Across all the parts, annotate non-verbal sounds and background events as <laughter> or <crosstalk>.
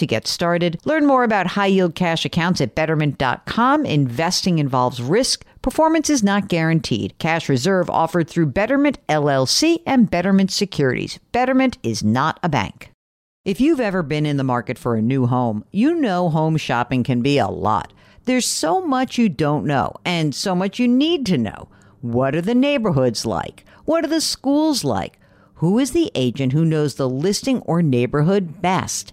to get started. Learn more about high yield cash accounts at betterment.com. Investing involves risk. Performance is not guaranteed. Cash reserve offered through Betterment LLC and Betterment Securities. Betterment is not a bank. If you've ever been in the market for a new home, you know home shopping can be a lot. There's so much you don't know and so much you need to know. What are the neighborhoods like? What are the schools like? Who is the agent who knows the listing or neighborhood best?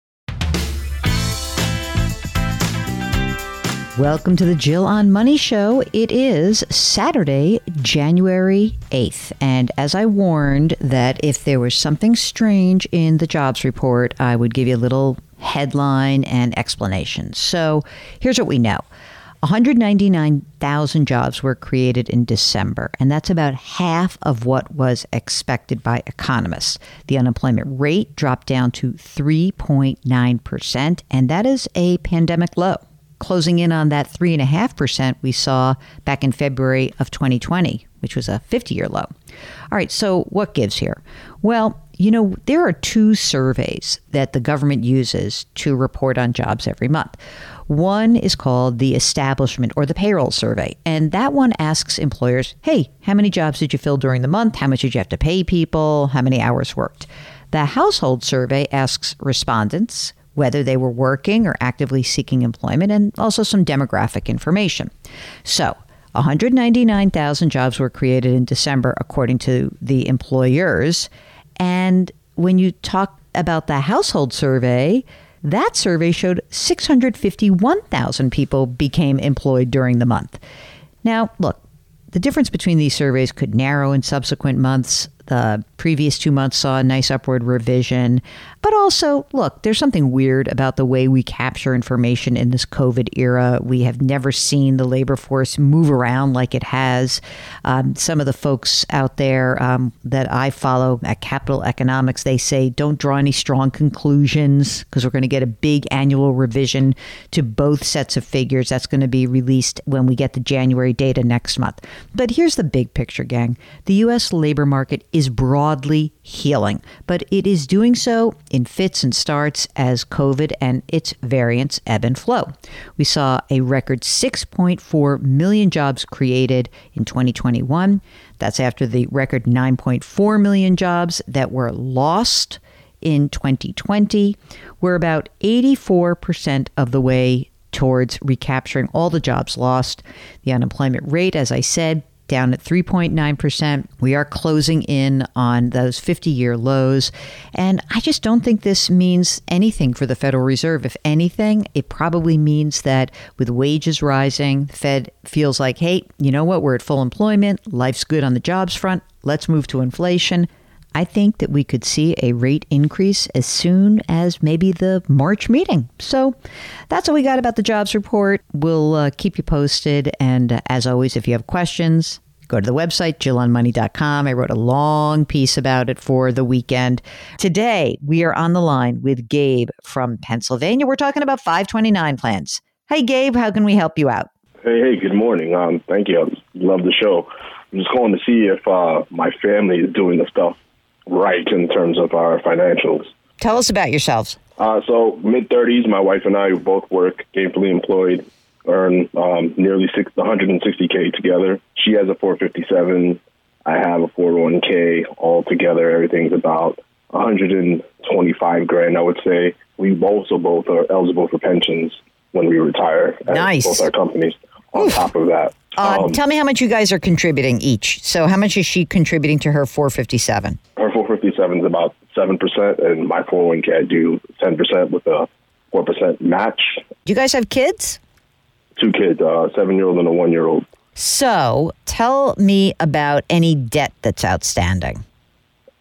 Welcome to the Jill on Money Show. It is Saturday, January 8th. And as I warned that if there was something strange in the jobs report, I would give you a little headline and explanation. So here's what we know 199,000 jobs were created in December, and that's about half of what was expected by economists. The unemployment rate dropped down to 3.9%, and that is a pandemic low closing in on that 3.5% we saw back in February of 2020, which was a 50 year low. All right, so what gives here? Well, you know, there are two surveys that the government uses to report on jobs every month. One is called the establishment or the payroll survey. And that one asks employers, hey, how many jobs did you fill during the month? How much did you have to pay people? How many hours worked? The household survey asks respondents, whether they were working or actively seeking employment, and also some demographic information. So, 199,000 jobs were created in December, according to the employers. And when you talk about the household survey, that survey showed 651,000 people became employed during the month. Now, look, the difference between these surveys could narrow in subsequent months. The previous two months saw a nice upward revision. But also, look, there's something weird about the way we capture information in this COVID era. We have never seen the labor force move around like it has. Um, some of the folks out there um, that I follow at Capital Economics, they say don't draw any strong conclusions because we're going to get a big annual revision to both sets of figures. That's going to be released when we get the January data next month. But here's the big picture, gang. The U.S. labor market is broadly healing, but it is doing so in fits and starts as COVID and its variants ebb and flow. We saw a record 6.4 million jobs created in 2021. That's after the record 9.4 million jobs that were lost in 2020. We're about 84% of the way towards recapturing all the jobs lost. The unemployment rate, as I said, down at 3.9%. We are closing in on those 50 year lows. And I just don't think this means anything for the Federal Reserve. If anything, it probably means that with wages rising, the Fed feels like, hey, you know what? We're at full employment. Life's good on the jobs front. Let's move to inflation. I think that we could see a rate increase as soon as maybe the March meeting. So that's what we got about the jobs report. We'll uh, keep you posted. And uh, as always, if you have questions, Go to the website, jillonmoney.com. I wrote a long piece about it for the weekend. Today, we are on the line with Gabe from Pennsylvania. We're talking about 529 plans. Hey, Gabe, how can we help you out? Hey, hey, good morning. Um, thank you. I love the show. I'm just calling to see if uh, my family is doing the stuff right in terms of our financials. Tell us about yourselves. Uh, so, mid 30s, my wife and I both work gainfully employed, earn um, nearly six, 160K together. She has a 457. I have a 401K. All together, everything's about 125 grand, I would say. We also both are eligible for pensions when we retire. Nice. Both our companies. On Oof. top of that, uh, um, tell me how much you guys are contributing each. So, how much is she contributing to her 457? Her 457 is about seven percent, and my 401k I do 10 percent with a four percent match. Do you guys have kids? Two kids, a seven year old and a one year old. So, tell me about any debt that's outstanding.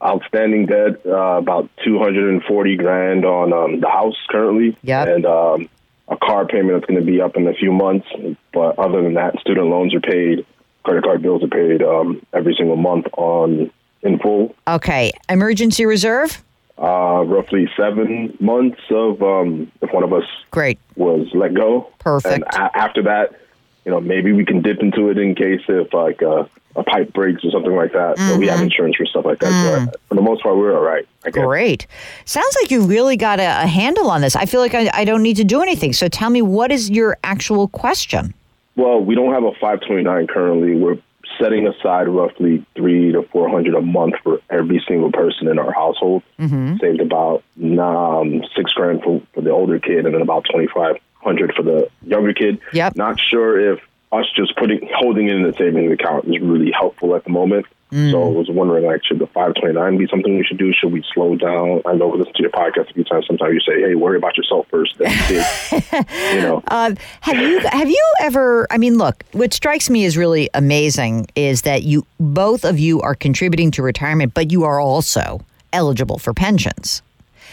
Outstanding debt, uh, about 240 grand on um, the house currently. Yeah. And um, a car payment that's going to be up in a few months. But other than that, student loans are paid, credit card bills are paid um, every single month on in full. Okay, emergency reserve. Uh, roughly seven months of um, if one of us great was let go. Perfect. And a- after that, you know, maybe we can dip into it in case if like uh, a pipe breaks or something like that. Mm-hmm. So we have mm-hmm. insurance for stuff like that. Mm. So for the most part, we're all right. Great. Sounds like you really got a, a handle on this. I feel like I, I, don't need to do anything. So tell me, what is your actual question? Well, we don't have a 529 currently. We're setting aside roughly three to 400 a month for every single person in our household. Mm-hmm. Saved about um, six grand for, for the older kid and then about 2500 for the younger kid. Yep. Not sure if us just putting holding it in the savings account is really helpful at the moment. Mm. So I was wondering, like, should the 529 be something we should do? Should we slow down? I know we listen to your podcast a few times. Sometimes you say, "Hey, worry about yourself first, then you <laughs> know." Uh, have you have you ever? I mean, look, what strikes me as really amazing is that you both of you are contributing to retirement, but you are also eligible for pensions.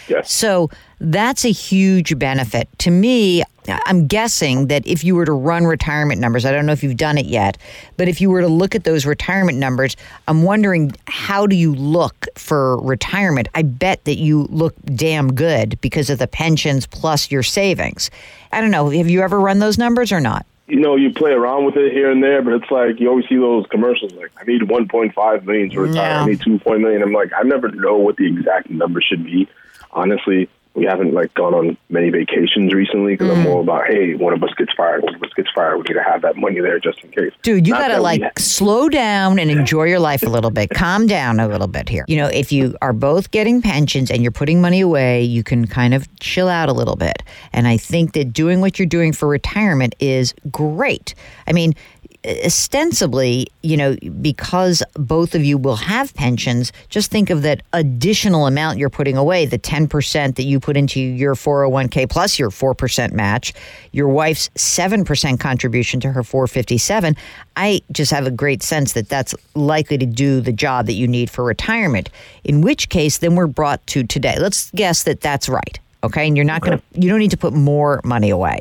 Yes. So that's a huge benefit. To me, I'm guessing that if you were to run retirement numbers, I don't know if you've done it yet, but if you were to look at those retirement numbers, I'm wondering how do you look for retirement? I bet that you look damn good because of the pensions plus your savings. I don't know. Have you ever run those numbers or not? You know, you play around with it here and there, but it's like you always see those commercials like, I need 1.5 million to retire. I need 2.0 million. I'm like, I never know what the exact number should be honestly, we haven't like gone on many vacations recently because mm. I'm more about hey, one of us gets fired, one of us gets fired. We need to have that money there just in case. Dude, you Not gotta like slow down and enjoy your life a little bit. <laughs> Calm down a little bit here. You know, if you are both getting pensions and you're putting money away, you can kind of chill out a little bit. And I think that doing what you're doing for retirement is great. I mean, ostensibly, you know, because both of you will have pensions, just think of that additional amount you're putting away, the 10% that you put into your 401k plus your 4% match, your wife's 7% contribution to her 457. I just have a great sense that that's likely to do the job that you need for retirement. In which case, then we're brought to today. Let's guess that that's right. Okay. And you're not okay. going to, you don't need to put more money away.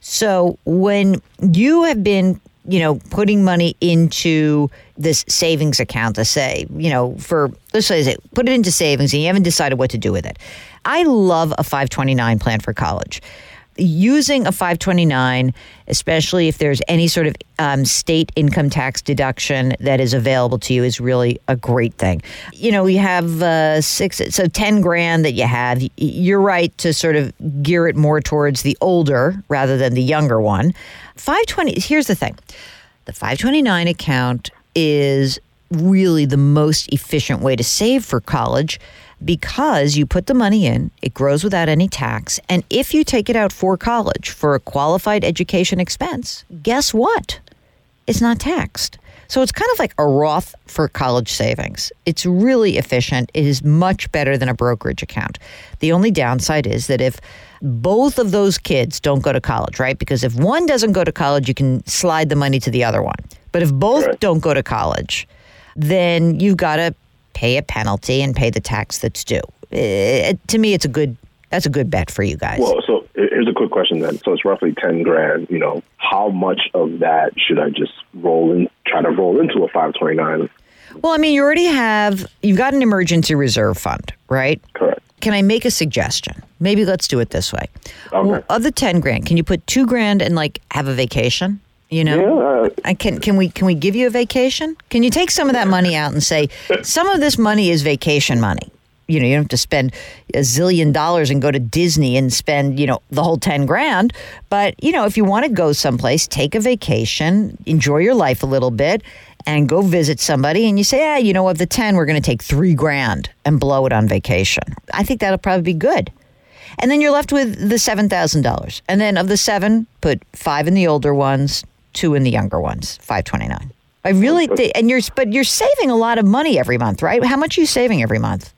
So when you have been you know, putting money into this savings account to say, you know, for let's say put it into savings and you haven't decided what to do with it. I love a 529 plan for college. Using a 529, especially if there's any sort of um, state income tax deduction that is available to you, is really a great thing. You know, you have uh, six, so 10 grand that you have. You're right to sort of gear it more towards the older rather than the younger one. 520, here's the thing the 529 account is really the most efficient way to save for college because you put the money in, it grows without any tax. And if you take it out for college for a qualified education expense, guess what? It's not taxed. So it's kind of like a Roth for college savings. It's really efficient. It is much better than a brokerage account. The only downside is that if both of those kids don't go to college, right? Because if one doesn't go to college, you can slide the money to the other one. But if both right. don't go to college, then you've got to pay a penalty and pay the tax that's due. It, to me, it's a good That's a good bet for you guys. Well, so here's a quick question then. So it's roughly 10 grand. You know, how much of that should I just roll in, try to roll into a 529? Well, I mean, you already have, you've got an emergency reserve fund, right? Correct. Can I make a suggestion? Maybe let's do it this way. Okay. Well, of the 10 grand, can you put two grand and like have a vacation? You know, Yeah, uh, I can can we can we give you a vacation? Can you take some of that money out and say some of this money is vacation money? You know, you don't have to spend a zillion dollars and go to Disney and spend, you know, the whole 10 grand. But, you know, if you want to go someplace, take a vacation, enjoy your life a little bit, and go visit somebody. And you say, yeah, you know, of the 10, we're going to take three grand and blow it on vacation. I think that'll probably be good. And then you're left with the $7,000. And then of the seven, put five in the older ones, two in the younger ones, 529. I really think, and you're, but you're saving a lot of money every month, right? How much are you saving every month?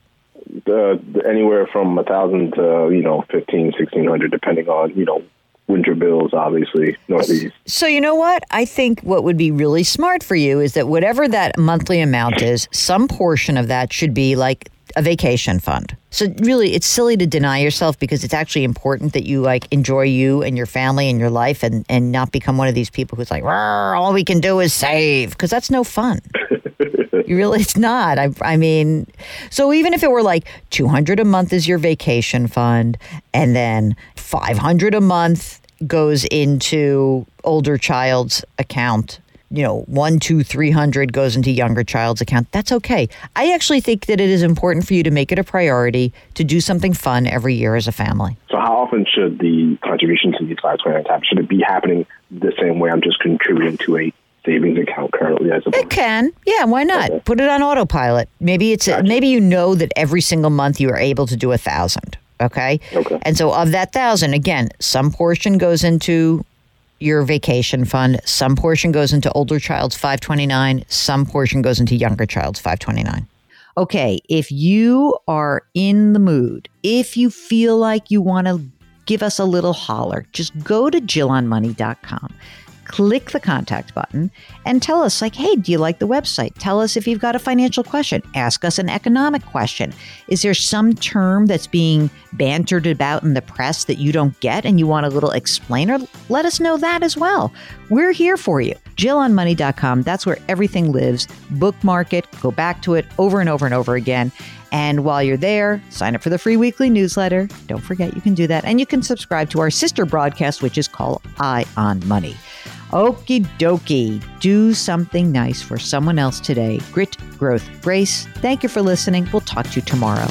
uh, anywhere from a thousand to you know fifteen, sixteen hundred, depending on you know winter bills. Obviously, northeast. So you know what? I think what would be really smart for you is that whatever that monthly amount is, some portion of that should be like a vacation fund. So really, it's silly to deny yourself because it's actually important that you like enjoy you and your family and your life and and not become one of these people who's like, "Rawr, all we can do is save because that's no fun. <laughs> you really, it's not. I, I mean, so even if it were like 200 a month is your vacation fund and then 500 a month goes into older child's account you know, one, two, three hundred goes into younger child's account. That's okay. I actually think that it is important for you to make it a priority to do something fun every year as a family. So, how often should the contribution to these five twenty nine happen? Should it be happening the same way I'm just contributing to a savings account currently? I suppose. It can, yeah. Why not? Okay. Put it on autopilot. Maybe it's Gotcha. maybe you know that every single month you are able to do a thousand. Okay. Okay. And so of that thousand, again, some portion goes into your vacation fund, some portion goes into older child's 529, some portion goes into younger child's 529. Okay, if you are in the mood, if you feel like you want to give us a little holler, just go to jillonmoney.com. Click the contact button and tell us, like, hey, do you like the website? Tell us if you've got a financial question. Ask us an economic question. Is there some term that's being bantered about in the press that you don't get and you want a little explainer? Let us know that as well. We're here for you. JillOnMoney.com, that's where everything lives. Bookmark it, go back to it over and over and over again. And while you're there, sign up for the free weekly newsletter. Don't forget you can do that. And you can subscribe to our sister broadcast, which is called Eye on Money. Okie dokie. Do something nice for someone else today. Grit, growth, grace. Thank you for listening. We'll talk to you tomorrow.